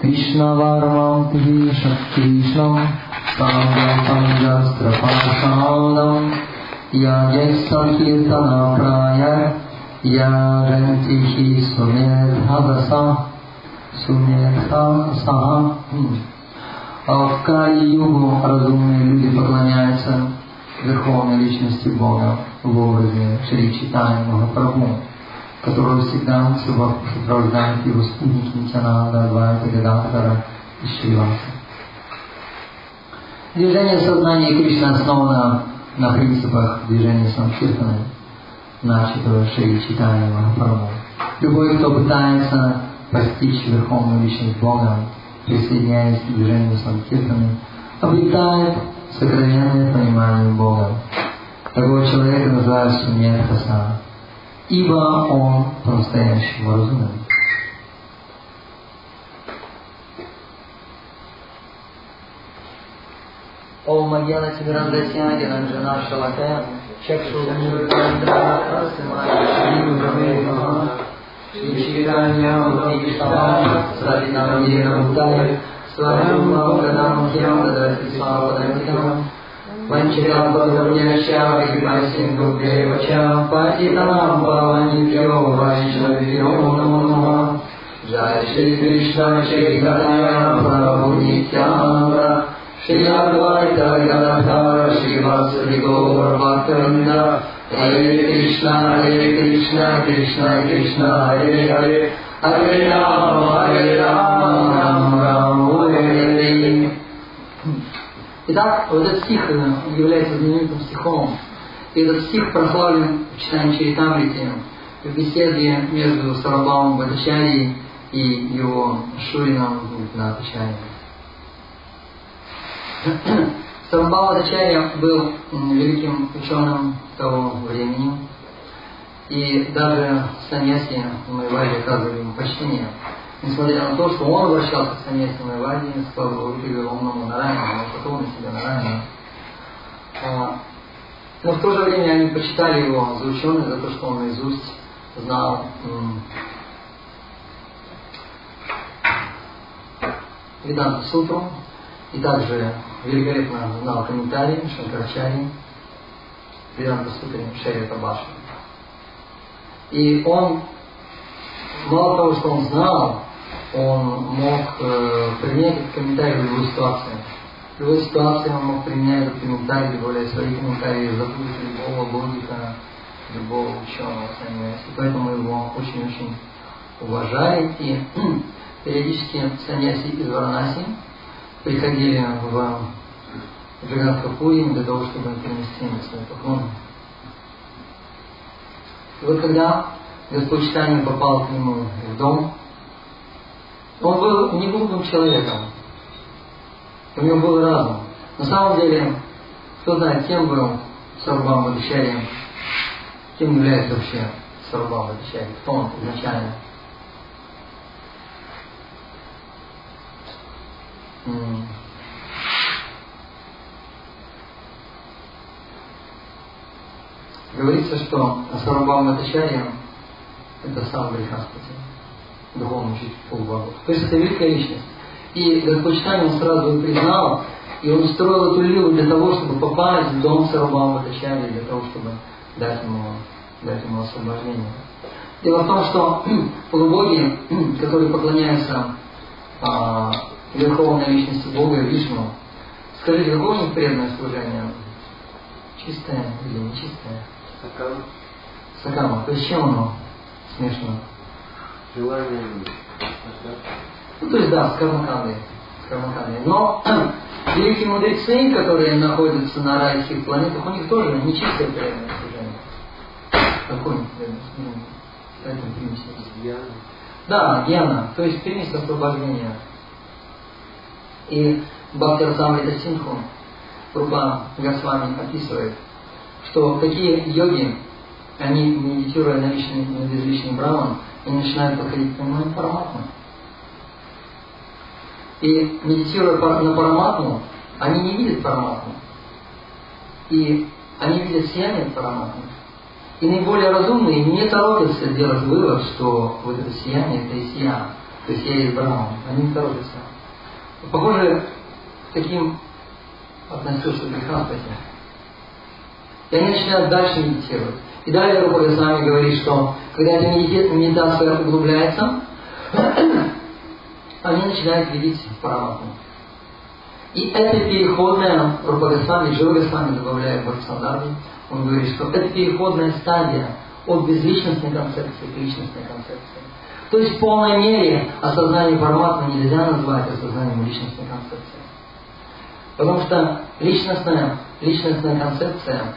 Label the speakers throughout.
Speaker 1: कृष्णवर्मां शक्तिष्णं साङ्गपञ्जस्त्रपाषाणं यजः सङ्कीर्तनप्राय या रन्तिः सुमेधवसा суметха В Кали-югу разумные люди поклоняются Верховной Личности Бога в образе Шри Читания Махапрабху, который всегда сопровождает его спутники Нитянанда, Адвайта, Гададхара и Шриваса. Движение сознания Кришны основано на принципах движения Санкиртаны, начатого Шри Читания Махапрабху. Любой, кто пытается постичь Верховную Личность Бога, присоединяясь к движению Санкиртаны, обретает сокровенное понимание Бога. Такого человека называют Суньятхаса, iba on по-настоящему разумен. Ома Яна Тимирандасяни, Ранджана Шалакая, Чакшу Мирандра Асимая, Шри Мрамеха, Шри Чиранья Мамишава, Садинам Йена Мутая, Сварам Мавганам Тьямада Исава Дантикам, पञ्चदम्ब्यामयि पयसिंहेव श्याम् पञ्च पाव्यो वैश्व जय श्रीकृष्ण श्री हराय pre Hare Krishna Hare Krishna Krishna Krishna Hare Hare Hare Ram Hare Ram Ram Ram Hare Hare Итак, вот этот стих является знаменитым стихом. И этот стих прославлен в читании Чаритамрити, в беседе между Сарабамом Бхатачари и его Шурином Бхатачари. Самбхава Ачарья был великим ученым того времени, и даже саньяси Майвади оказывали ему почтение, несмотря на то, что он обращался к саньяси Майвади с Павловичем Омному Нарайну, он потом на себя Нарайну. А, но в то же время они почитали его за ученый, за то, что он наизусть знал Веданту Сутру, и также великолепно знал комментарии Шанкарачари, Веданта Сутри Шерри Табаши. И он, мало того, что он знал, он мог э, применять этот комментарий в любой ситуации. В любой ситуации он мог применять этот комментарий, добавляя свои комментарии, запутать любого логика, любого ученого саньяси. Поэтому его очень-очень уважали. И периодически саньяси из Варанаси приходили в Джаганатхапури для того, чтобы принести им свои поклоны. И вот когда Господь Читания попал к нему в дом, он был не глупым человеком. У него был разум. На самом деле, кто знает, кем был Сарбам Бадачари, кем является вообще Сарбам Бадачари, кто он изначально. Говорится, что Сарабам Матачарья это сам Брихаспати, духовный учитель полубогов. То есть это великая личность. И Господь он сразу признал, и он строил эту лилу для того, чтобы попасть в дом Сарабама Матачарья, для того, чтобы дать ему, дать ему освобождение. Дело в том, что полубоги, которые поклоняются а, Верховной Личности Бога и Вишну, скажите, какое у них преданное служение? Чистое или нечистое?
Speaker 2: Сакама.
Speaker 1: Сакама. То есть чем оно смешано?
Speaker 2: Желанием.
Speaker 1: Ну, то есть, да. С кармакандой. Но великие мудрецы, которые находятся на райских планетах, у них тоже нечистое преданное служение. Какое у них преданное служение? Поэтому примесь. Да, гена, то есть примесь освобождения. И Бхактир Самрита Синху, Руба Госвами описывает, что такие йоги, они, медитируя на, личный, на безличный браман, они начинают подходить к пониманию параматмы. И медитируя на параматму, они не видят параматму. И они видят сияние параматмы. И наиболее разумные не торопятся делать вывод, что вот это сияние, это и сияние. То есть я есть Браун. Они не торопятся. Похоже, таким относился к грехам И они начинают дальше медитировать. И далее Рупа Госвами говорит, что когда эта медитация углубляется, они начинают видеть параматму. И это переходная, Рупа Госвами, Джива Госвами добавляет в Арсандарме, он говорит, что это переходная стадия от безличностной концепции к личностной концепции. То есть в полной мере осознание параматмы нельзя назвать осознанием личностной концепции. Потому что личностная, личностная концепция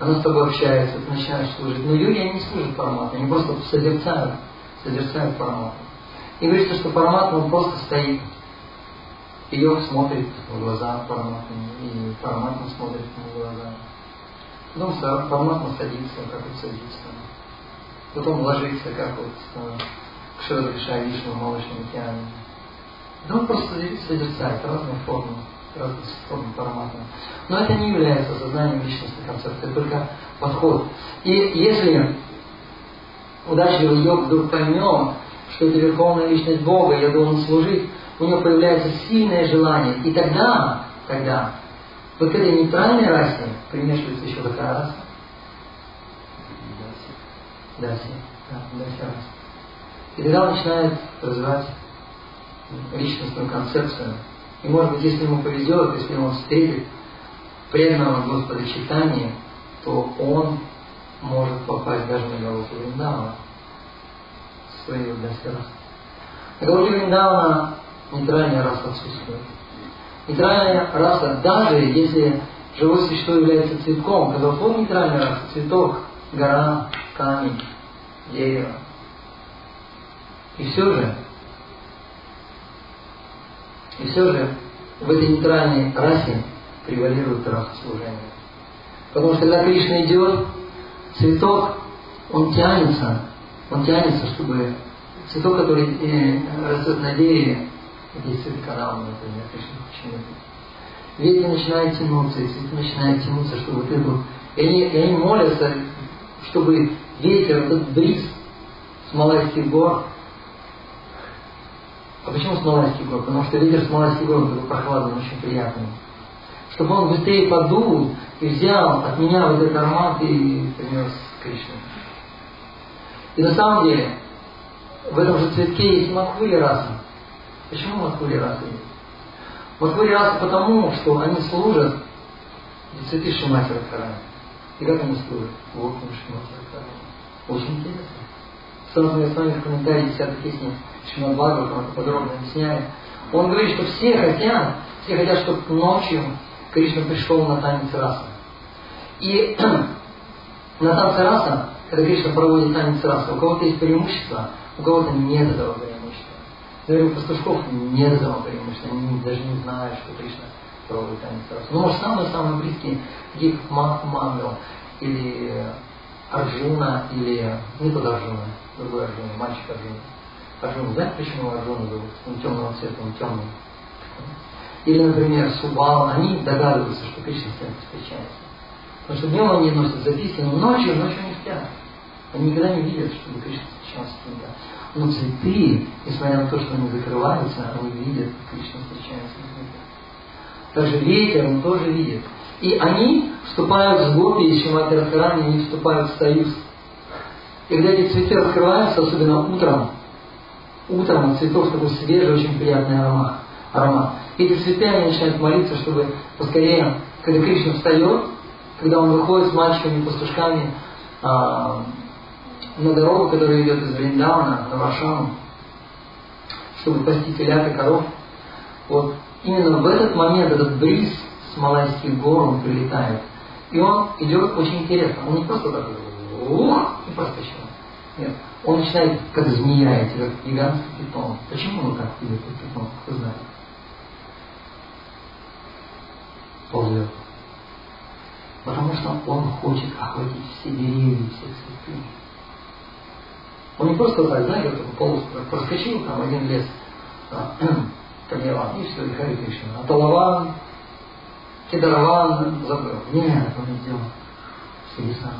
Speaker 1: она с тобой общается, ты начинаешь служить. Но они не служат парамату, они просто созерцают, созерцают парамату. И говорится, что параматма, он просто стоит. Йог смотрит в глаза параматмы, и параматма смотрит в глаза. Потом параматма садится, как вот садится. Потом ложится, как вот э, к Шрадриша Вишну в молочном океане. Да он просто созерцает разные формы разных форм. Но это не является сознанием личностной концепции, только подход. И если удачливый йог вдруг поймет, что это верховная личность Бога, я должен служить, у него появляется сильное желание. И тогда, тогда, вот к этой нейтральной расе примешивается еще какая раса? Даси. Да, даси раса. И тогда он начинает развивать личностную концепцию, и может быть, если ему повезет, если он встретит преданного Господа читания, то он может попасть даже на голову Вриндавана своего Дасера. На голове Вриндавана нейтральная раса отсутствует. Нейтральная раса, даже если живое существо является цветком, когда вот нейтральная раса, цветок, гора, камень, дерево. И все же и все же в этой нейтральной расе превалирует раса служения. Потому что когда Кришна идет, цветок, он тянется, он тянется, чтобы цветок, который э, растет на дереве, здесь цветы канала, например, Кришна почему Ветви начинают тянуться, и цветы начинают тянуться, чтобы вот эту... И они, и они молятся, чтобы ветер, этот бриз с Малайских гор, а почему Смоланский год? Потому что ветер Смоланский год был прохладным, очень приятным. Чтобы он быстрее подул и взял от меня вот этот аромат и принес Кришне. И на самом деле, в этом же цветке есть макхули раса. Почему макхули раса есть? Макхули раса потому, что они служат цветы Шимати Радхарани. И как они служат? Вот он Шимати Радхарани. Очень интересно. Сразу я с вами в комментарии 10 песни Шимад Бхагаватам это подробно объясняет. Он говорит, что все хотят, все хотят, чтобы ночью Кришна пришел на танец раса. И на танце раса, когда Кришна проводит танец раса, у кого-то есть преимущество, у кого-то нет этого преимущества. Говорю, у пастушков нет этого преимущества, они даже не знают, что Кришна проводит танец раса. Ну, может, самые-самые близкие, такие как Мангал, или Арджуна, или не под Арджуна, другой Арджуна, мальчик Арджуна. Арджуна, знаете, почему Арджуна зовут? Он темного цвета, он темный. Или, например, Субал, они догадываются, что Кришна с ним встречается. Потому что днем они носят записки, но ночью, ночью не спят. Они никогда не видят, чтобы Кришна встречался с кем-то. Но цветы, несмотря на то, что они закрываются, они видят, как Кришна встречается с ними. Также ветер, он тоже видит. И они вступают в гопи, и Шимати Радхарани, они вступают в союз. И когда эти цветы раскрываются, особенно утром, утром цветов такой свежий, очень приятный аромат. аромат. И эти цветы, они начинают молиться, чтобы поскорее, когда Кришна встает, когда он выходит с мальчиками, пастушками а, на дорогу, которая идет из Вриндавана на Варшаву, чтобы пасти телят и коров, вот именно в этот момент этот бриз с Малайских гор он прилетает. И он идет очень интересно. Он не просто так ух, и проскочил. Нет. Он начинает как змея идти, как гигантский питон. Почему он так идет, как питон, кто знает? Ползет. Потому что он хочет охватить все деревья, все цветы. Он не просто так, знаете, вот полз проскочил, там один лес, а, Камилан, и все, и Хари Кришна. А Талаван, Кедараван забыл. Нет, он идет. Все сам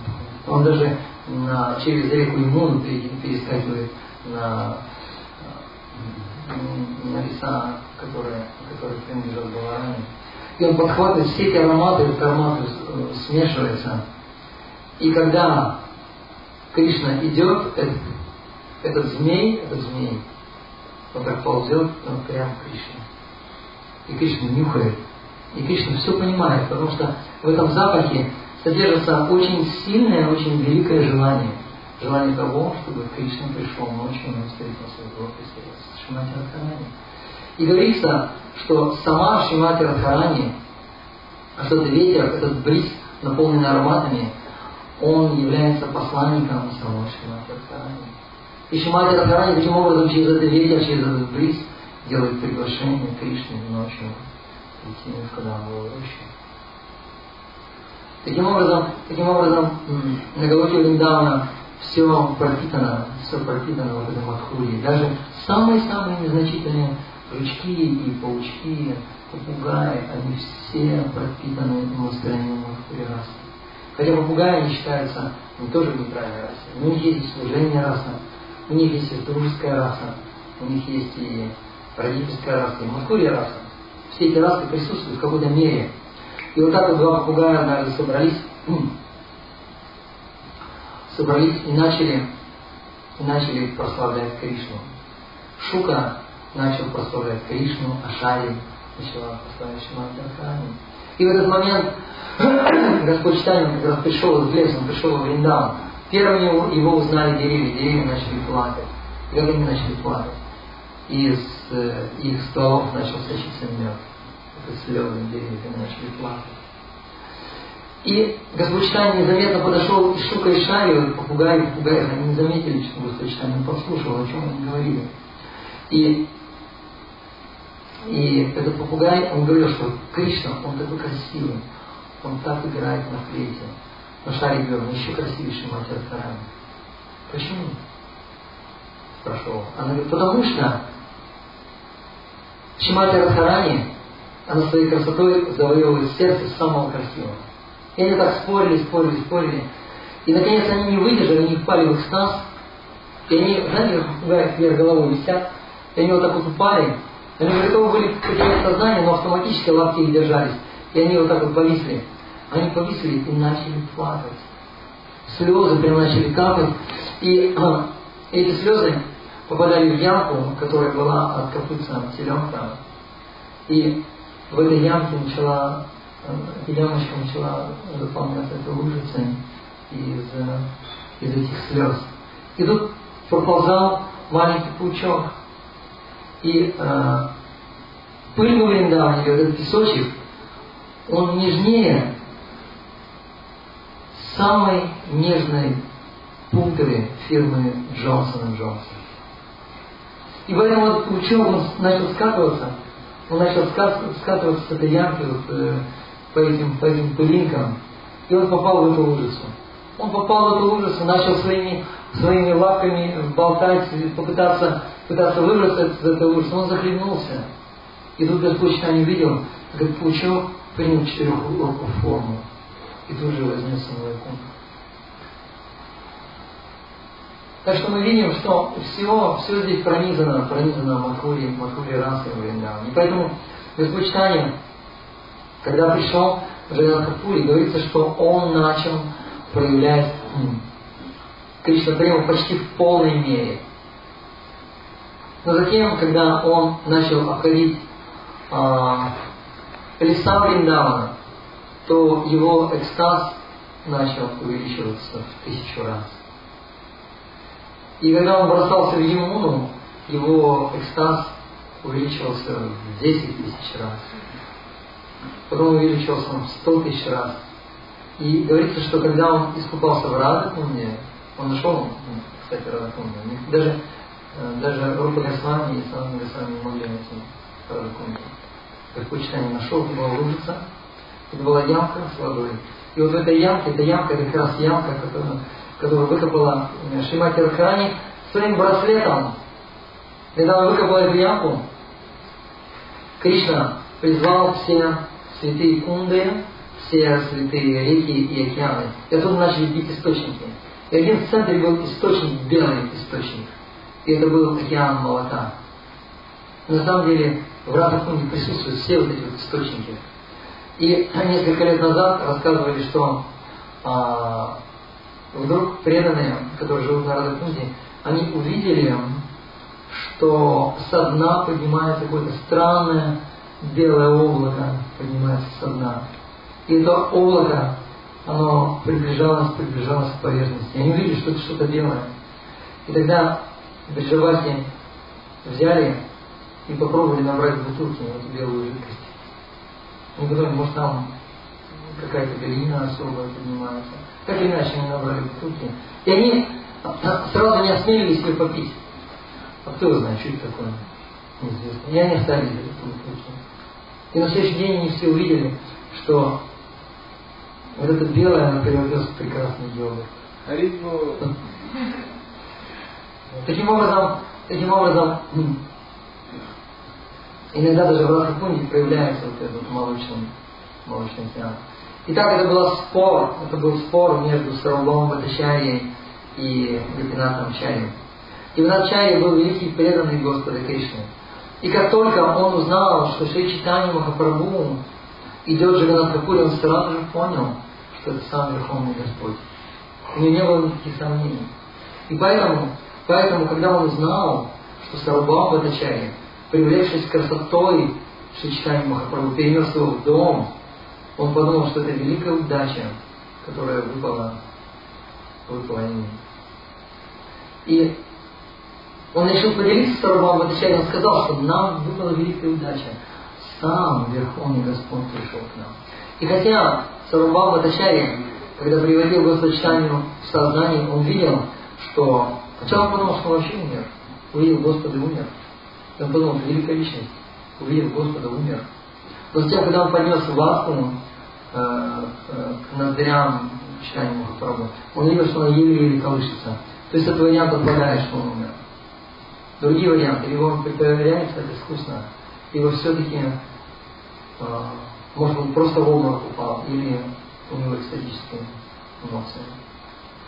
Speaker 1: Он даже на, через реку Имун перескакивает на, на леса, которые, которые принадлежат Балараме. И он подхватывает все эти ароматы, эти ароматы э, смешиваются. И когда Кришна идет, этот, этот змей, этот змей, он так ползет он прямо к Кришне. И Кришна нюхает. И Кришна все понимает, потому что в этом запахе содержится очень сильное, очень великое желание. Желание того, чтобы Кришна пришел ночью и встретился с Гопи, с Шимати Радхарани. И говорится, что сама Шимати Радхарани, этот ветер, этот бриз, наполненный ароматами, он является посланником самого Шимати Радхарани. И Шимати Радхарани таким образом через этот ветер, через этот бриз делает приглашение Кришне ночью идти в Кадамовую рощу. Таким образом, таким образом на Галоке Вриндавана все пропитано, все пропитано вот этой Мадхури. Даже самые-самые незначительные жучки и паучки, попугаи, они все пропитаны настроением Мадхури расы. Хотя попугаи не считаются не тоже в нейтральной расе. У них есть служение раса, у них есть и дружеская раса, у них есть и родительская раса, и Мадхури раса. Все эти расы присутствуют в какой-то мере. И вот так вот два попугая однажды собрались собрались и начали, и начали прославлять Кришну. Шука начал прославлять Кришну, Ашари начала прославлять Шимати И в этот момент Господь Читание как раз пришел из леса, он пришел в Вриндаван. Первым его, его узнали деревья, деревья начали плакать. И как они начали плакать? Из э, их стволов начал сочиться мед. Это слезы деревья начали плакать. И Господь Штайн незаметно подошел и шукой шарил, попугай попугай, они не заметили, что Господь Штайн послушал, о чем они говорили. И, и этот попугай, он говорил, что Кришна, он такой красивый, он так играет на флейте. Но Шарик говорил, еще красивее Мати Радхарани. Почему? Спрашивал. Она говорит, потому что Шимати Радхарани, она своей красотой завоевывает сердце самого красивого. И они так спорили, спорили, спорили. И наконец они не выдержали, они впали в экстаз. И они, знаете, попугаи вверх головой висят. И они вот так вот упали. Они готовы были потерять сознание, но автоматически лапки их держались. И они вот так вот повисли. Они повисли и начали плакать. Слезы прям начали капать. И эти слезы попадали в ямку, которая была от копытца теленка. И в этой ямке начала ямочка начала заполняться этой лужицей из, из этих слез. И тут проползал маленький паучок. И э, пыль в Вриндаване, этот песочек, он нежнее самой нежной пудры фирмы Джонсон Джонсон. И в этом вот паучок он начал скатываться, он начал скатываться с этой ямки, вот, э, по этим, по этим пылинкам, и он попал в эту лужицу. Он попал в эту лужицу, начал своими, своими лапками болтать, попытаться, пытаться выбраться из этой лужицы, он захлебнулся. И тут Господь не видел, как паучок принял четырехлопую форму и тут же вознесся на векунг. Так что мы видим, что все, все здесь пронизано, пронизано Мадхури, Мадхури Расы и поэтому Господь Читание когда пришел Джаганатхапури, говорится, что он начал проявлять Кришна Прему почти в полной мере. Но затем, когда он начал обходить а, леса Вриндавана, то его экстаз начал увеличиваться в тысячу раз. И когда он бросался в Емуну, его экстаз увеличивался в 10 тысяч раз потом увеличился он в сто тысяч раз. И говорится, что когда он искупался в Радакунде, он нашел, ну, кстати, Радакунду, даже, э, даже Рупа Госвами и Санна Госвами не могли найти Радакунду. Предпочитание нашел, это была лужица, это была ямка с водой. И вот в этой ямке, эта ямка, как раз ямка, которую, которую выкопала Шимати Радхарани своим браслетом. Когда он выкопал эту ямку, Кришна призвал все святые кунды, все святые реки и океаны. И оттуда начали бить источники. И один в центре был источник, белый источник. И это был океан молока. На самом деле в разных книгах присутствуют все вот эти вот источники. И несколько лет назад рассказывали, что а, вдруг преданные, которые живут на Радакунде, они увидели, что со дна поднимается какое-то странное белое облако, поднимается со дна. И это облако, оно приближалось, приближалось к поверхности. И они увидели, что это что-то белое. И тогда Бриджаваси взяли и попробовали набрать в бутылки эту белую жидкость. Они подумали, может там какая-то глина особая поднимается. Как иначе они набрали бутылки. И они сразу не осмелились ее попить. А кто его знает, что это такое? Неизвестно. И они оставили эту бутылки. И на следующий день они все увидели, что вот это белое, оно превратилось в прекрасный йогурт.
Speaker 2: Харибу.
Speaker 1: Таким образом, таким образом, иногда даже в Рахакунде проявляется вот этот молочный, молочный сеанс. Итак, это был спор, это был спор между Сарабом Бхатачарьей и Гопинатом Чарьей. Гопинат был великий преданный Господа Кришны. И как только он узнал, что Шри Читани Махапрабху идет Джаганат Капури, он сразу же понял, что это сам Верховный Господь. У него не было никаких сомнений. И поэтому, поэтому когда он узнал, что Сарабам Бхатачарья, привлекшись красотой Шри Читани Махапрабху, перенес его в дом, он подумал, что это великая удача, которая выпала, выпала ему. И он решил поделиться с Сарабам Бхатачарьей, он сказал, что нам выпала великая удача. Сам Верховный Господь пришел к нам. И хотя Сарабам Бхатачарья, когда приводил Господочитанию в сознание, он видел, что... Сначала он подумал, что он вообще умер. Увидел Господа умер. Он подумал, что великая личность. Увидел Господа, умер. Затем, когда он поднес ватку э, э, к ноздрям читания Махапрабху, он видел, что она еле-еле колышется. То есть этот вариант отпадает, что он умер. Другие варианты, либо он притворяется, это искусно, либо все-таки, э, может быть, просто в обморок упал, или у него экстатические эмоции.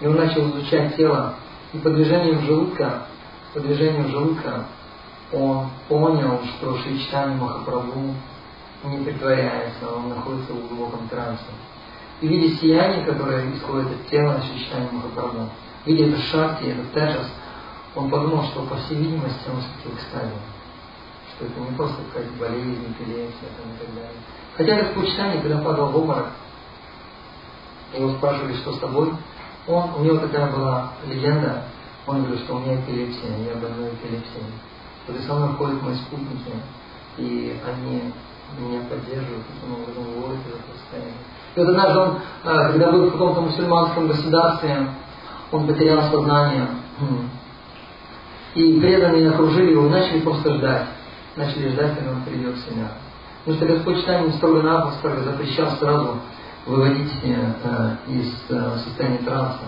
Speaker 1: И он начал изучать тело, и по движениям желудка, по движениям желудка он понял, что Шри Читани Махапрабху не притворяется, он находится в глубоком трансе. И видя сияние, которое исходит от тела Шри Читани Махапрабху, видя это шахти, этот теджас, он подумал, что по всей видимости он все-таки в экстазе. Что это не просто какая-то болезнь, эпилепсия там, и так далее. Хотя это почитание, когда падал в обморок, его спрашивали, что с тобой, он, у него такая была легенда, он говорит, что у меня эпилепсия, я больной эпилепсией. Вот и со мной ходят мои спутники, и они меня поддерживают, таким образом выводят из этого состояния. И вот однажды он, а, когда был в каком-то мусульманском государстве, он потерял сознание. И преданные окружили его, начали просто ждать. Начали ждать, когда он придет в себя. Потому что Господь читанием строго-напросто запрещал сразу выводить э, из э, состояния транса.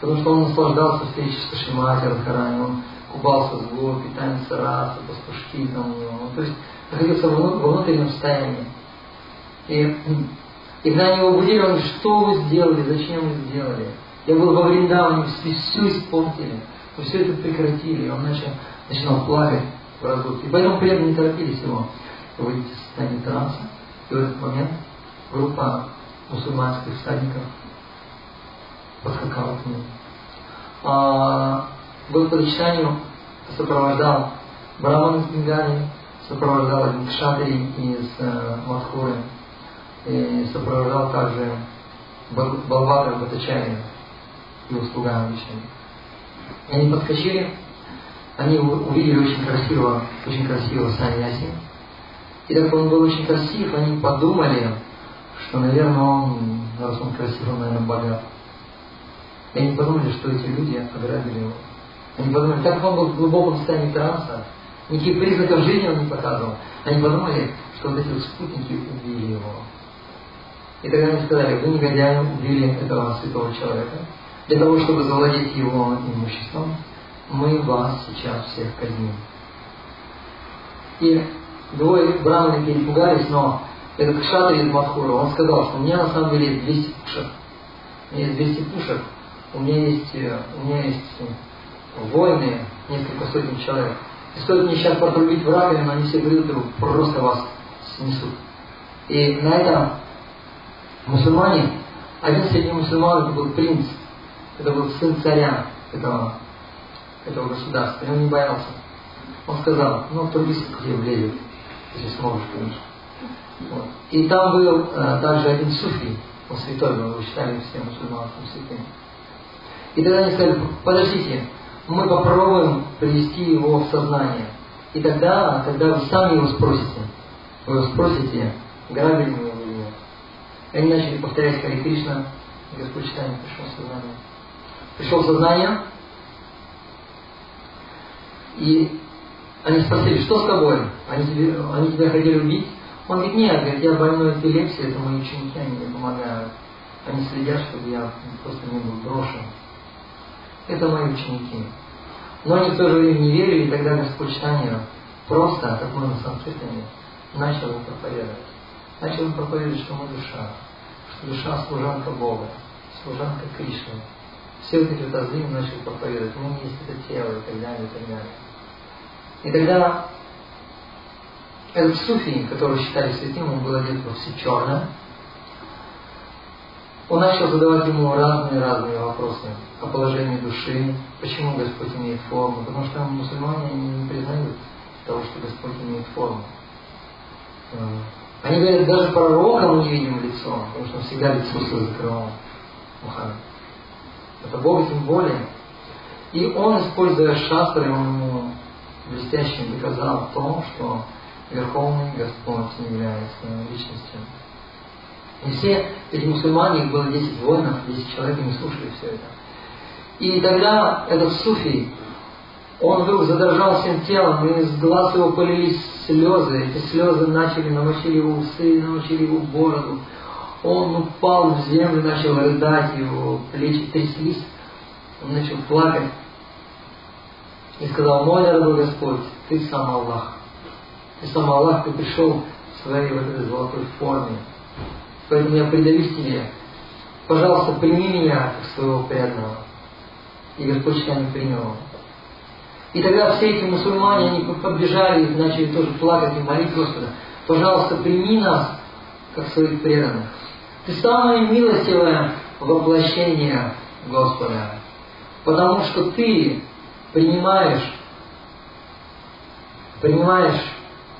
Speaker 1: Потому что он наслаждался встречей с Кашимати, Радхарани, он купался с гопи, танец раса, пастушки там у него. Ну, то есть находился во внутреннем состоянии. И, и когда они его будили, он говорит, что вы сделали, зачем вы сделали? Я был во Вриндаване, все испортили. Вы все это прекратили. И он начал, начинал плакать в разлуке. И поэтому преданные не торопились его выйти из состояния транса. И в этот момент группа мусульманских всадников подскакала к нему. А, был по сопровождал Браман Бенгали, сопровождал один Кшатри из э, Мадхуры, и сопровождал также Балбатра Батачария и. И они подскочили, они увидели очень красиво, очень красиво саньяси. И так он был очень красив, они подумали, что, наверное, он, раз он красив, он, наверное, богат. И они подумали, что эти люди ограбили его. Они подумали, так он был в глубоком состоянии транса, никаких признаков жизни он не показывал. Они подумали, что вот эти вот спутники убили его. И тогда они сказали, вы негодяи убили этого святого человека. Для того, чтобы завладеть его имуществом, мы вас сейчас всех казним. И двое браманы перепугались, но этот кшатри из Мадхура, он сказал, что у меня на самом деле есть 200 пушек. У меня есть 200 пушек, у меня есть, э, у меня есть э, воины, несколько сотен человек. Стоит мне сейчас потрубить в раковину, они все придут и просто вас снесут. И на этом мусульмане, один среди мусульман это был принц, это был сын царя этого, этого государства, и он не боялся. Он сказал, ну трудись, где влезет, если сможешь, конечно. Вот. И там был э, также один суфий, он святой был, его считали все мусульманским святым. И тогда они сказали, подождите, мы попробуем привести его в сознание. И тогда, когда вы сами его спросите, вы его спросите, грабили мы или нет. Они начали повторять Хари Кришна, и Господь читание пришел в сознание. Пришел в сознание, и они спросили, что с тобой? Они, тебе, они тебя хотели убить? Он говорит, нет, говорит, я больной эпилепсией, это мои ученики, они мне помогают. Они следят, чтобы я просто не был брошен. Это мои ученики. Но они в то не верили, и тогда Господь Читания просто, на санскритами, начал проповедовать. Начал проповедовать, что мы душа, что душа служанка Бога, служанка Кришны. Все вот эти азы начали проповедовать, мы есть это тело и так далее, и так далее. И тогда этот суфий, который считали святым, он был одет во все черное, он начал задавать ему разные-разные вопросы о положении души, почему Господь имеет форму, потому что мусульмане не признают того, что Господь имеет форму. Э, они говорят, даже пророка мы не видим лицо, потому что он всегда лицо свое закрывал. Мухаммед. Это Бог тем более. И он, используя шастры, он ему блестяще доказал то, что Верховный Господь не является личностью. И все эти мусульмане, их было 10 воинов, 10 человек, они слушали все это. И тогда этот суфий, он вдруг задержал всем телом, и из глаз его полились слезы. Эти слезы начали, намочили его усы, намочили его бороду. Он упал в землю, начал рыдать, его плечи тряслись. Он начал плакать. И сказал, мой дорогой Господь, ты сам Аллах. Ты сам Аллах, ты пришел в своей вот этой золотой форме. Поэтому я предаюсь тебе. Пожалуйста, прими меня как своего преданного. И Господь не принял. И тогда все эти мусульмане, они подбежали и начали тоже плакать и молить Господа. Пожалуйста, прими нас, как своих преданных. Ты самое милостивое воплощение Господа. Потому что ты принимаешь, принимаешь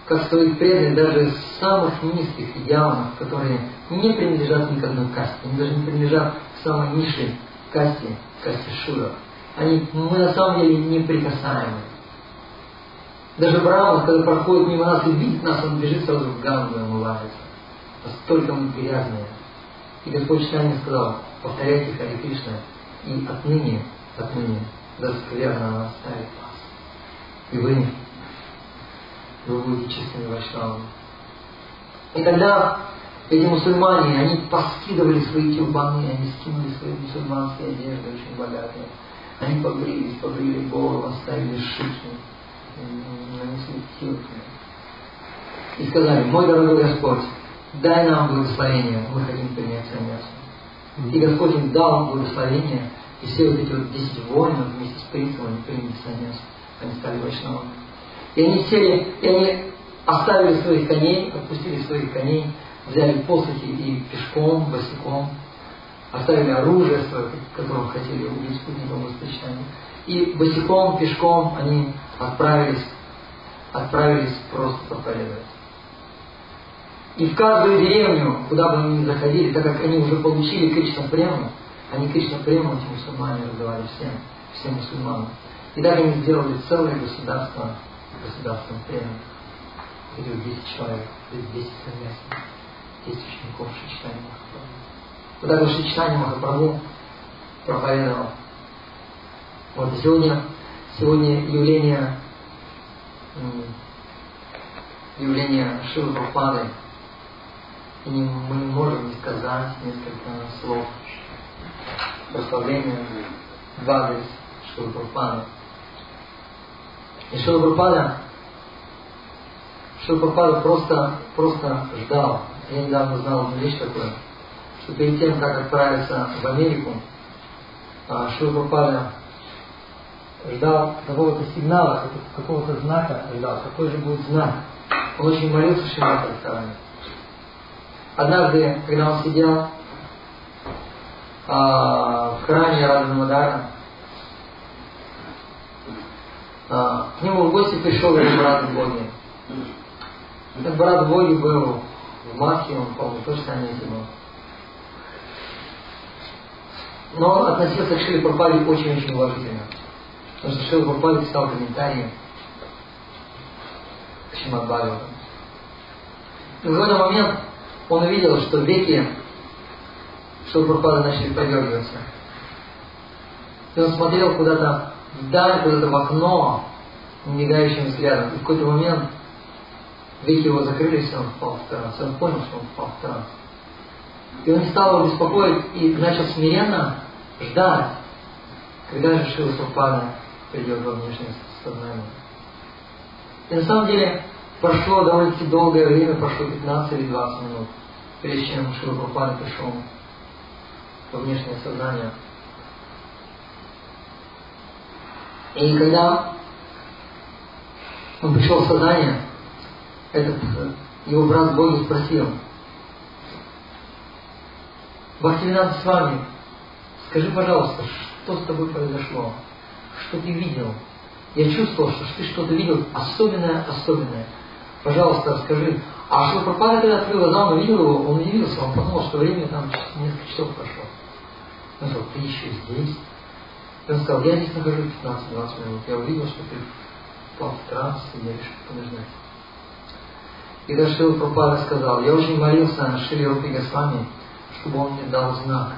Speaker 1: как своих преданных даже самых низких идеалов, которые не принадлежат ни к одной касте, они даже не принадлежат к самой низшей касте, касте Шура. Они, мы на самом деле неприкасаемы. Даже Брахма, когда проходит мимо нас и видит нас, он бежит сразу в Гангу и омывается. Настолько мы грязные. И Господь Читание сказал, повторяйте Хари Кришна, и отныне, отныне, да скверно оставит вас. И вы, вы будете чистыми вайшнавами. И тогда эти мусульмане, они поскидывали свои тюрбаны, они скинули свои мусульманские одежды, очень богатые. Они побрились, побрили голову, оставили шиши, нанесли тилки. И сказали, мой дорогой Господь, дай нам благословение, мы хотим принять саньясу. И Господь им дал благословение, и все вот эти вот десять воинов вместе с принцем, они приняли саньясу, они стали вайшнавами. И они сели, и они оставили своих коней, отпустили своих коней, взяли посохи и пешком, босиком, оставили оружие свое, которым хотели убить спутников воспитания. И босиком, пешком они отправились, отправились просто проповедовать. И в каждую деревню, куда бы они ни заходили, так как они уже получили Кришна прему, они Кришна прему эти мусульмане раздавали всем, всем мусульманам. И так они сделали целое государство, государством прему. Эти 10 человек, 10 саньясов есть учеников Шичтани Махапрабху. Так вот Шичтани Махапрабху проповедовал. Вот сегодня, сегодня явление, явление Шивы Прабхупады, и мы не можем не сказать несколько слов прославления в адрес Шивы Прабхупады. И Шила Прабхупада, Шила Прабхупада просто, просто ждал я недавно узнал одну вещь такую, что перед тем, как отправиться в Америку, а, Шилпапада ждал какого-то сигнала, какого-то знака ждал, какой же будет знак. Он очень молился Шримат Радхарани. Однажды, когда он сидел а, в храме Радхамадара, а, к нему в гости пришел его брат Боги. Этот брат Боги был в маске, он, помню, тоже саньяси был. Но относился к Шиле Прабхупаде очень-очень уважительно. Потому что Шила Прабхупада писал комментарии к Шимад. И в какой-то момент он увидел, что веки Шила Прабхупада начали подергиваться. И он смотрел куда-то вдаль, куда-то в окно, мигающим взглядом. И в какой-то момент веки его закрылись, и он впал в транс. Он понял, что он впал в транс. И он не стал его беспокоить и начал смиренно ждать, когда же Шила Прабхупада придет во внешнее сознание. И на самом деле прошло довольно-таки долгое время, прошло 15 или 20 минут, прежде чем Шила Прабхупада пришел во внешнее сознание. И когда он пришел в сознание, этот его брат Боги спросил, Бхактивинат с вами, скажи, пожалуйста, что с тобой произошло? Что ты видел? Я чувствовал, что ты что-то видел особенное, особенное. Пожалуйста, расскажи. А что пропали, когда открыл глаза, он увидел его, он удивился, он подумал, что время там несколько часов прошло. Он сказал, ты еще здесь? И он сказал, я здесь нахожусь 15-20 минут. Я увидел, что ты впал в транс, и я решил подождать. И даже Шила Прабхупада сказал, я очень молился Шили Рупи Госвами, чтобы он мне дал знак.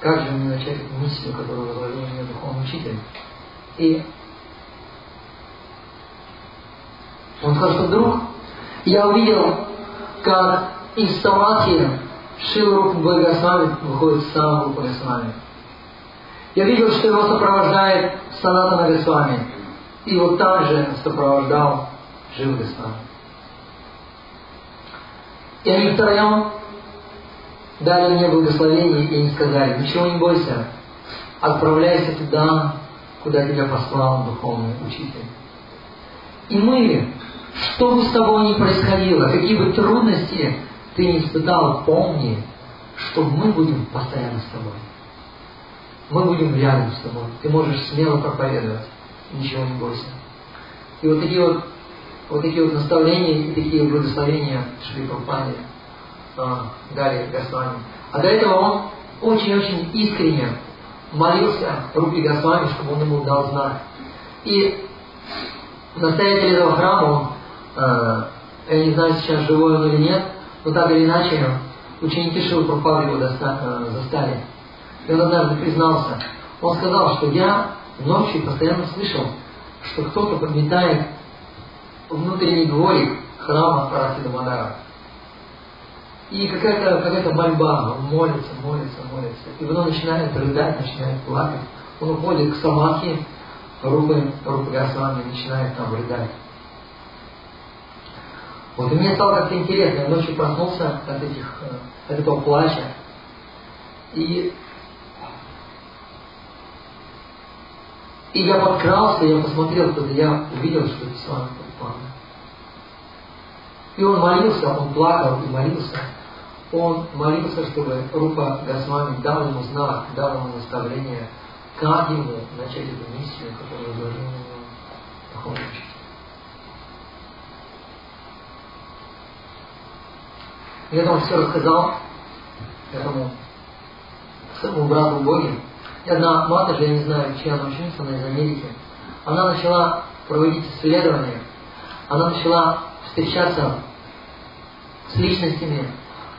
Speaker 1: Как же мне начать миссию, которую возложил мне духовный учитель? И он сказал, что вдруг я увидел, как из Самадхи Шила Рупи Госвами выходит сам Рупа Госвами. Я видел, что его сопровождает Санатана Госвами. И вот так же сопровождал Жив Госвами. И они втроем дали мне благословение и не сказали, ничего не бойся, отправляйся туда, куда тебя послал духовный учитель. И мы, что бы с тобой ни происходило, какие бы трудности ты не испытал, помни, что мы будем постоянно с тобой. Мы будем рядом с тобой. Ты можешь смело проповедовать. Ничего не бойся. И вот такие вот, вот такие вот наставления и такие благословения Шри Прабхупаде а, дали Госвами. А до этого он очень-очень искренне молился Рупи Госвами, чтобы он ему дал знак. И настоятель этого храма, он, э, я не знаю, сейчас живой он или нет, но так или иначе, ученики Шилы Прабхупады его доста, э, застали. И он однажды признался. Он сказал, что я ночью постоянно слышал, что кто-то подметает внутренний дворик храма Парасида Мадара. И какая-то какая мольба, он молится, молится, молится. И потом начинает рыдать, начинает плакать. Он уходит к Самахе, Рупы, Рупы Госвами, начинает там рыдать. Вот и мне стало как-то интересно, я ночью проснулся от, этих, э, от этого плача. И И я подкрался, я посмотрел туда, я увидел, что это вами Прабхупада. И он молился, он плакал и молился. Он молился, чтобы Рупа Госвами дал ему знак, дал ему наставление, как ему начать эту миссию, которую на него Духовный Учитель. Я там все рассказал этому своему брату Боге, и одна матушка, я не знаю, чья она ученица, она из Америки, она начала проводить исследования, она начала встречаться с личностями,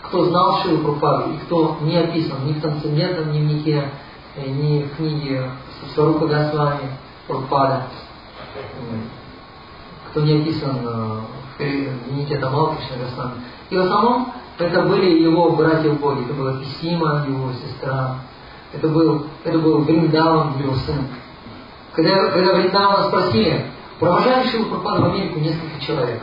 Speaker 1: кто знал Шилу Прупаду и кто не описан ни в трансцендентном дневнике, э, ни в книге Сварупа Госвами Прупада, кто не описан э, в дневнике Тамал Кришна Госвами. И в основном это были его братья в Боге, это была Писима, его сестра, это был, это был Вриндаван, его сын. Когда, когда Вриндавана спросили, провожали Шилу Прабхупаду в Америку несколько человек.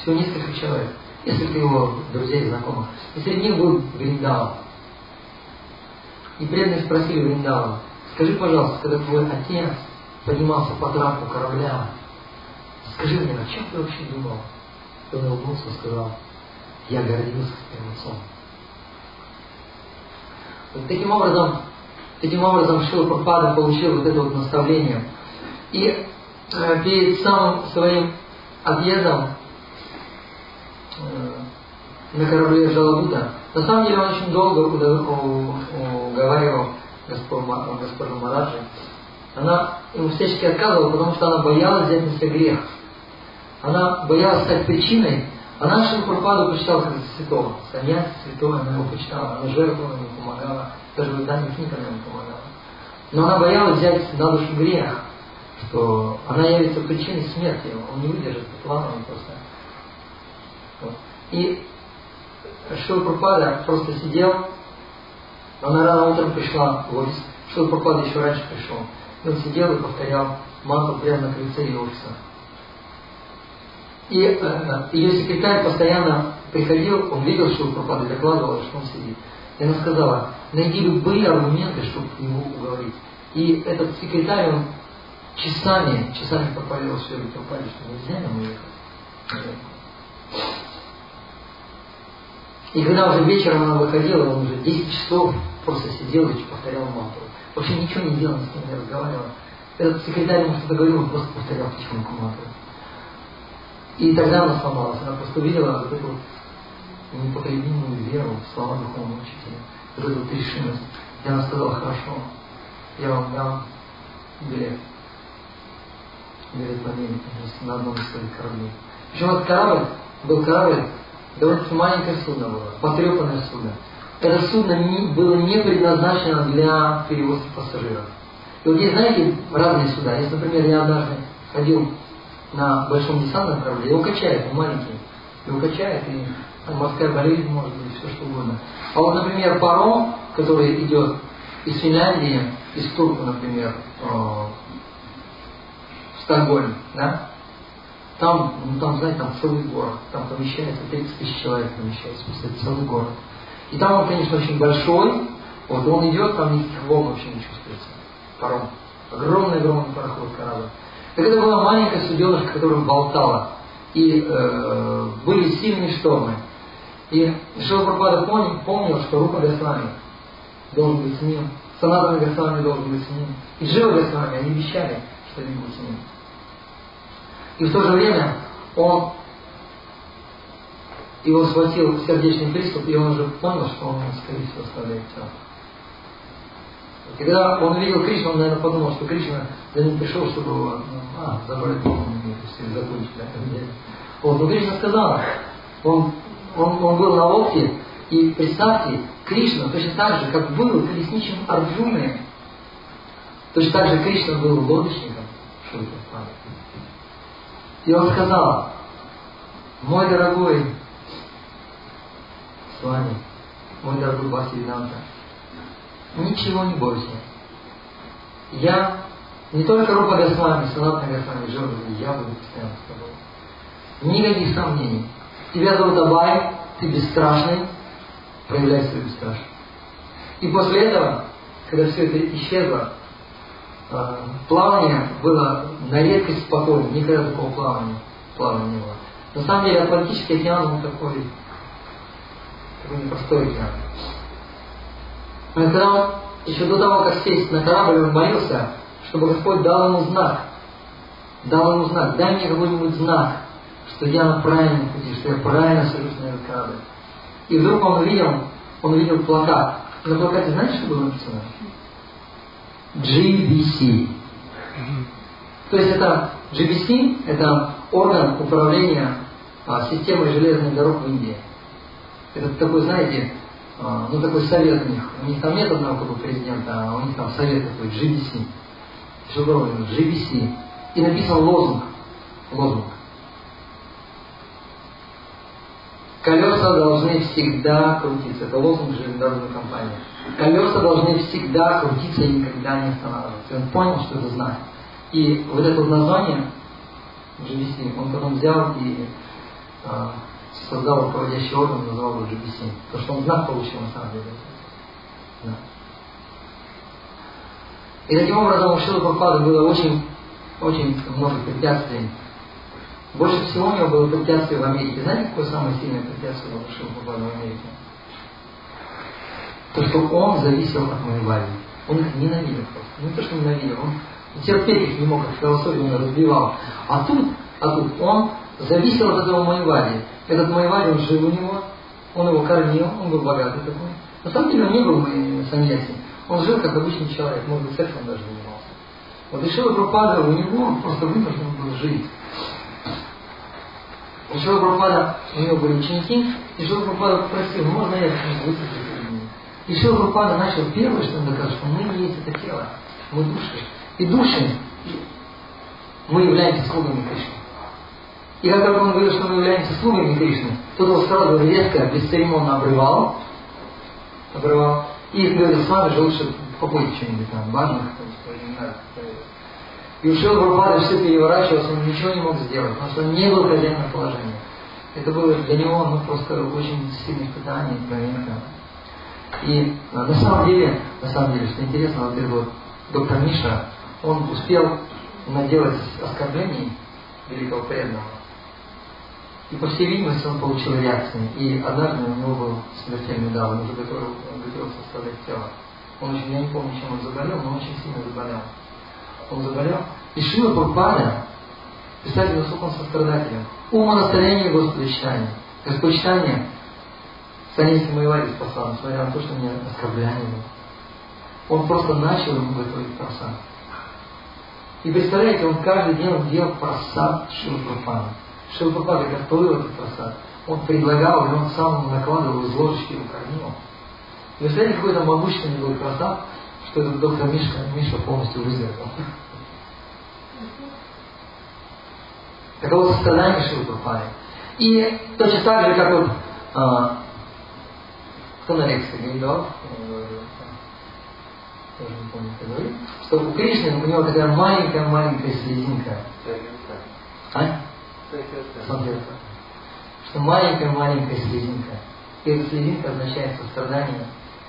Speaker 1: Всего несколько человек. Несколько его друзей, знакомых. И среди них был Вриндаван. И преданные спросили Вриндавана, скажи, пожалуйста, когда твой отец поднимался по трапу корабля. Скажи мне, о чем ты вообще думал? И он улыбнулся и сказал, я гордился своим отцом. Вот таким образом, таким образом Шила Прабхупада получил вот это вот наставление. И э, перед самым своим отъездом э, на корабле Жалабуда, на самом деле он очень долго уговаривал госпожу Мараджи. Она ему всячески отказывала, потому что она боялась взять на себя грех. Она боялась стать причиной. Она Шилпурпаду почитала как святого. Саньяс святой, она его почитала. Она жертвовала ему, помогала. Даже в издании книг она ему помогала. Но она боялась взять на душу грех, что она явится причиной смерти его. Он не выдержит плана, он просто. Вот. И Шилпурпада просто сидел, она рано утром пришла в офис. Шилпурпада еще раньше пришел. И он сидел и повторял мантру прямо на крыльце ее офиса. И ее секретарь постоянно приходил, он видел, что Прабхупада докладывала, что он сидит. И она сказала, найди любые аргументы, чтобы его уговорить. И этот секретарь, он часами, часами проповедовал все это Прабхупаде, что нельзя ему ехать. И когда уже вечером она выходила, он уже 10 часов просто сидел и повторял мантру. Вообще ничего не делал, с ним не разговаривал. Этот секретарь ему что-то говорил, он просто повторял потихоньку мантру. И тогда она сломалась. Она просто увидела вот эту непоколебимую веру в слова духовного учителя, вот эту решимость. И она сказала, хорошо, я вам дам билет. Билет на день, на одном из своих кораблей. Причем этот корабль был корабль, довольно маленькое судно было, потрепанное судно. Это судно не, было не предназначено для перевозки пассажиров. И вот есть, знаете, разные суда. Если, например, я однажды ходил на большом десантном корабле, его качает, он маленький, его качает, и там морская болезнь может быть, все что угодно. А вот, например, паром, который идет из Финляндии, из Турку, например, э, в Стокгольм, да, там, ну там, знаете, там целый город, там помещается 30 тысяч человек помещается, это целый город. И там он, конечно, очень большой, вот он идет, там никаких волн вообще не чувствуется. Паром. Огромный-огромный пароход, корабль. Так это была маленькая суденышка, которая болтала. И э, были сильные штормы. И Шилапрапада помнил, помнил, что Рупа Госвами должен быть с ним, Санатана Госвами должен быть с ним. И Джива Госвами, они обещали, что они будут с ним. И в то же время он его схватил сердечный приступ, и он уже понял, что он, скорее всего, оставляет тело. И когда он увидел Кришну, он, наверное, подумал, что Кришна за ним пришел, чтобы его ну, а, забрать духовный мир, если закончить. Вот, но Кришна сказал, он, он, он был на лодке, и представьте, Кришна точно так же, как был колесничим Арджуны, точно так же Кришна был лодочником, И он сказал, мой дорогой с вами, мой дорогой Виданта, ничего не бойся. Я не только Рупа Госвами, Санатна Госвами, Джорджи, я буду постоянно с тобой. Никаких сомнений. Тебя зовут Абай, ты бесстрашный, проявляй свою бесстрашность. И после этого, когда все это исчезло, а, плавание было на редкость спокойно, никогда такого плавания, плавания не было. На самом деле Атлантический океан, он такой, такой непростой океан. Он, еще до того, как сесть на корабль, он молился, чтобы Господь дал ему знак. Дал ему знак. Дай мне какой-нибудь знак, что я на правильном пути, что я правильно сажусь на этот корабль. И вдруг он увидел, он увидел плакат. На плакате знаете, что было написано? GBC. То есть это GBC, это орган управления а, системой железных дорог в Индии. Это такой, знаете, ну такой совет у них. У них там нет одного бы президента, а у них там совет такой, GBC. Шелдровин, GBC. И написан лозунг. Лозунг. Колеса должны всегда крутиться. Это лозунг железнодорожной компании. Колеса должны всегда крутиться и никогда не останавливаться. И он понял, что это знак. И вот это вот название GBC, он потом взял и а, создал руководящий орган, назвал его GBC. Потому что он знак получил на самом деле. Да. И таким образом у Шилы Прабхупады было очень очень много препятствий. Больше всего у него было препятствие в Америке. Знаете, какое самое сильное препятствие было Шила Прабхупада в Америке? То, что он зависел от Майвади. Он их ненавидел просто. Не то, что ненавидел, он терпеть их не мог, как философию он разбивал. А тут, а тут он зависел от этого Майвади. Этот Майвади, он жил у него, он его кормил, он был богатый такой. На самом деле он не был саньяси. Он жил как обычный человек, может быть, сексом даже занимался. Вот Ишива Прабхупада, у него просто вынужден был жить. У Шила Прабхупада, у него были ученики, и Шила Прабхупада попросил, «Ну, можно я высказать перед ними? И Шила Прабхупада начал первое, что он доказывает, что мы есть это тело, мы души. И души, мы являемся слугами Кришны. И как только он говорил, что мы являемся слугами Кришны, тот его сразу резко, бесцеремонно обрывал, обрывал, и говорил, с вами же лучше попойте что-нибудь там, важных, и у Шила Прабхупады все переворачивалось, он ничего не мог сделать, потому что он не был хозяином положения. Это было для него ну, просто очень сильное испытание, проверка. И а, на самом деле, на самом деле, что интересно, вот, вот доктор Миша, он успел наделать оскорблений великого преданного. И по всей видимости он получил реакции. И однажды у него был смертельный удар, он уже готовил, он готовился оставлять тело. Он очень, я не помню, чем он заболел, но очень сильно заболел. Он заболел. И Шила Прабхупада, представьте, насколько он сострадателен. Умонастроение Господа читания. Господь читания Санейский Майвари спасал, несмотря на то, что меня оскорбляли его. Он просто начал ему готовить просад. И представляете, он каждый день делал просад Шилпрапада. Шилпрапада готовил этот просад. Он предлагал, и он сам накладывал из ложечки его кормил. И представляете, какой то могущественный был просад, что этот доктор Мишка, Миша полностью выздоровел. Таково сострадание Шилпрапады. И точно так же, как вот а, кто на лекции говорил, тоже не помню, кто говорит, что у Кришны у него такая маленькая-маленькая слезинка. А? Санкирта. Что маленькая-маленькая слезинка. И эта слезинка означает сострадание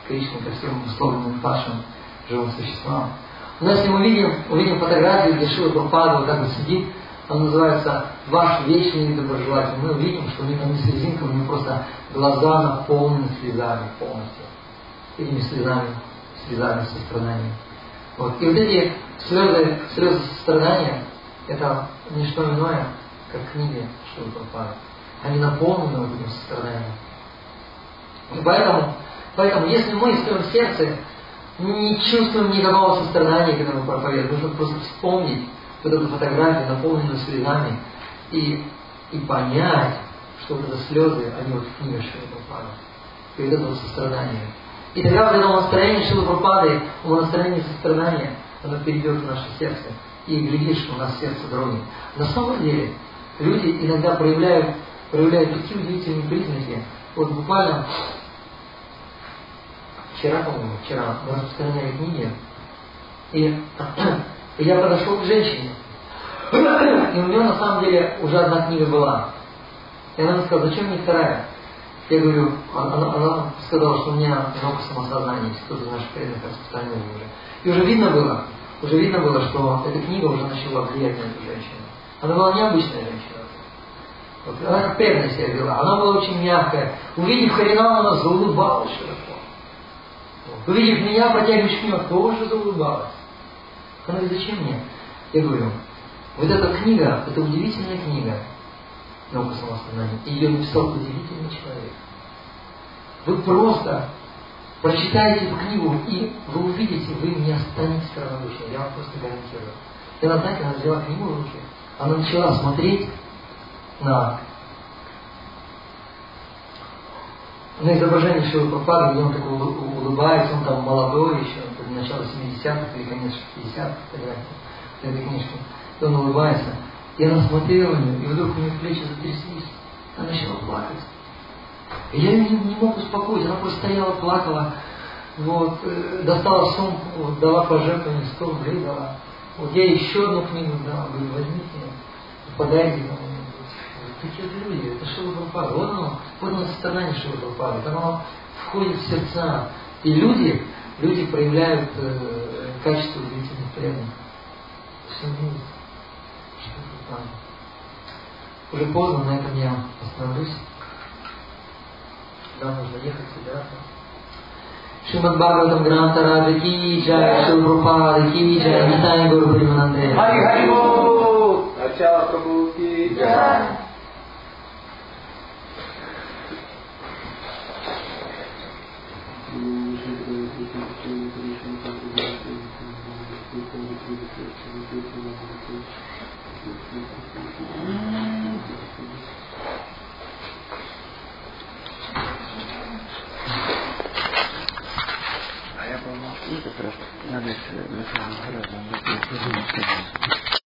Speaker 1: Кришны ко всем условным пашам, живым существам. Но если мы увидим, увидим фотографию, где Шива Прабхупада вот так вот сидит, он называется «Ваш вечный недоброжелатель». Мы увидим, что у него не слезинка, у него просто глаза наполнены слезами полностью. Этими слезами слезами сострадания. Вот. И вот эти слезы, слезы сострадания, это не что иное, как книги Шилы Прабхупады. Они наполнены вот этим состраданием. И поэтому, поэтому, если мы в своем сердце не чувствуем никакого сострадания к этому проповеду, нужно просто вспомнить вот эту фотографию, наполненную слезами, и, и понять, что вот это слезы, они вот в книге Шилы Прабхупады. И вот это сострадание. И тогда вот это умонастроение Шилы Прабхупады, умонастроение сострадания, оно перейдет в наше сердце. И глядишь, у нас сердце дрогнет. На самом деле, люди иногда проявляют, проявляют такие удивительные признаки. Вот буквально вчера, по-моему, вчера мы распространяли книги, и, и я подошел к женщине, и у нее на самом деле уже одна книга была. И она мне сказала, зачем мне вторая? Я говорю, она, она сказала, что у меня много самосознания, из наших преданных распространил уже. И уже видно было, уже видно было, что эта книга уже начала влиять на эту женщину. Она была необычная женщина. Вот, она как преданно себя вела. Она была очень мягкая. Увидев Харинам, она заулыбалась широко. Вот. Увидев меня, протягивающих нему, тоже заулыбалась. Она говорит, зачем мне? Я говорю, вот эта книга, это удивительная книга наука самосознания. И ее написал удивительный человек. Вы просто прочитаете эту книгу, и вы увидите, вы не останетесь равнодушным. Я вам просто гарантирую. И она, знаете, она взяла книгу в руки, она начала смотреть на, на изображение Шилы Прабхупады, где он такой улыбается, он там молодой еще, это начало 70-х или конец 60-х, в этой книжке. И он улыбается. И она смотрела на нее, и вдруг у нее плечи затряслись. Она начала плакать. И я не, не мог успокоить, она просто стояла, плакала, вот, э, достала сумку, вот, дала пожертвование, 100 рублей дала. Вот я еще одну книгу дала, говорю, возьмите, подарите кому-нибудь. Такие люди, это Шила Прабхупада. Вот оно, вот оно состояние Шила Прабхупады. Там оно входит в сердца. И люди, люди проявляют э, качество удивительных преданных. Все мир. Там. Уже поздно, на этом я остановлюсь. Сюда нужно ехать, собираться. Shrimad Bhagavatam ग्रंथ राज की जय शिव गोपाल की जय निताय गुरु प्रेमानंदे
Speaker 2: हरि हरि बोल अच्छा प्रभु की जय
Speaker 3: Thank you. По-моему, как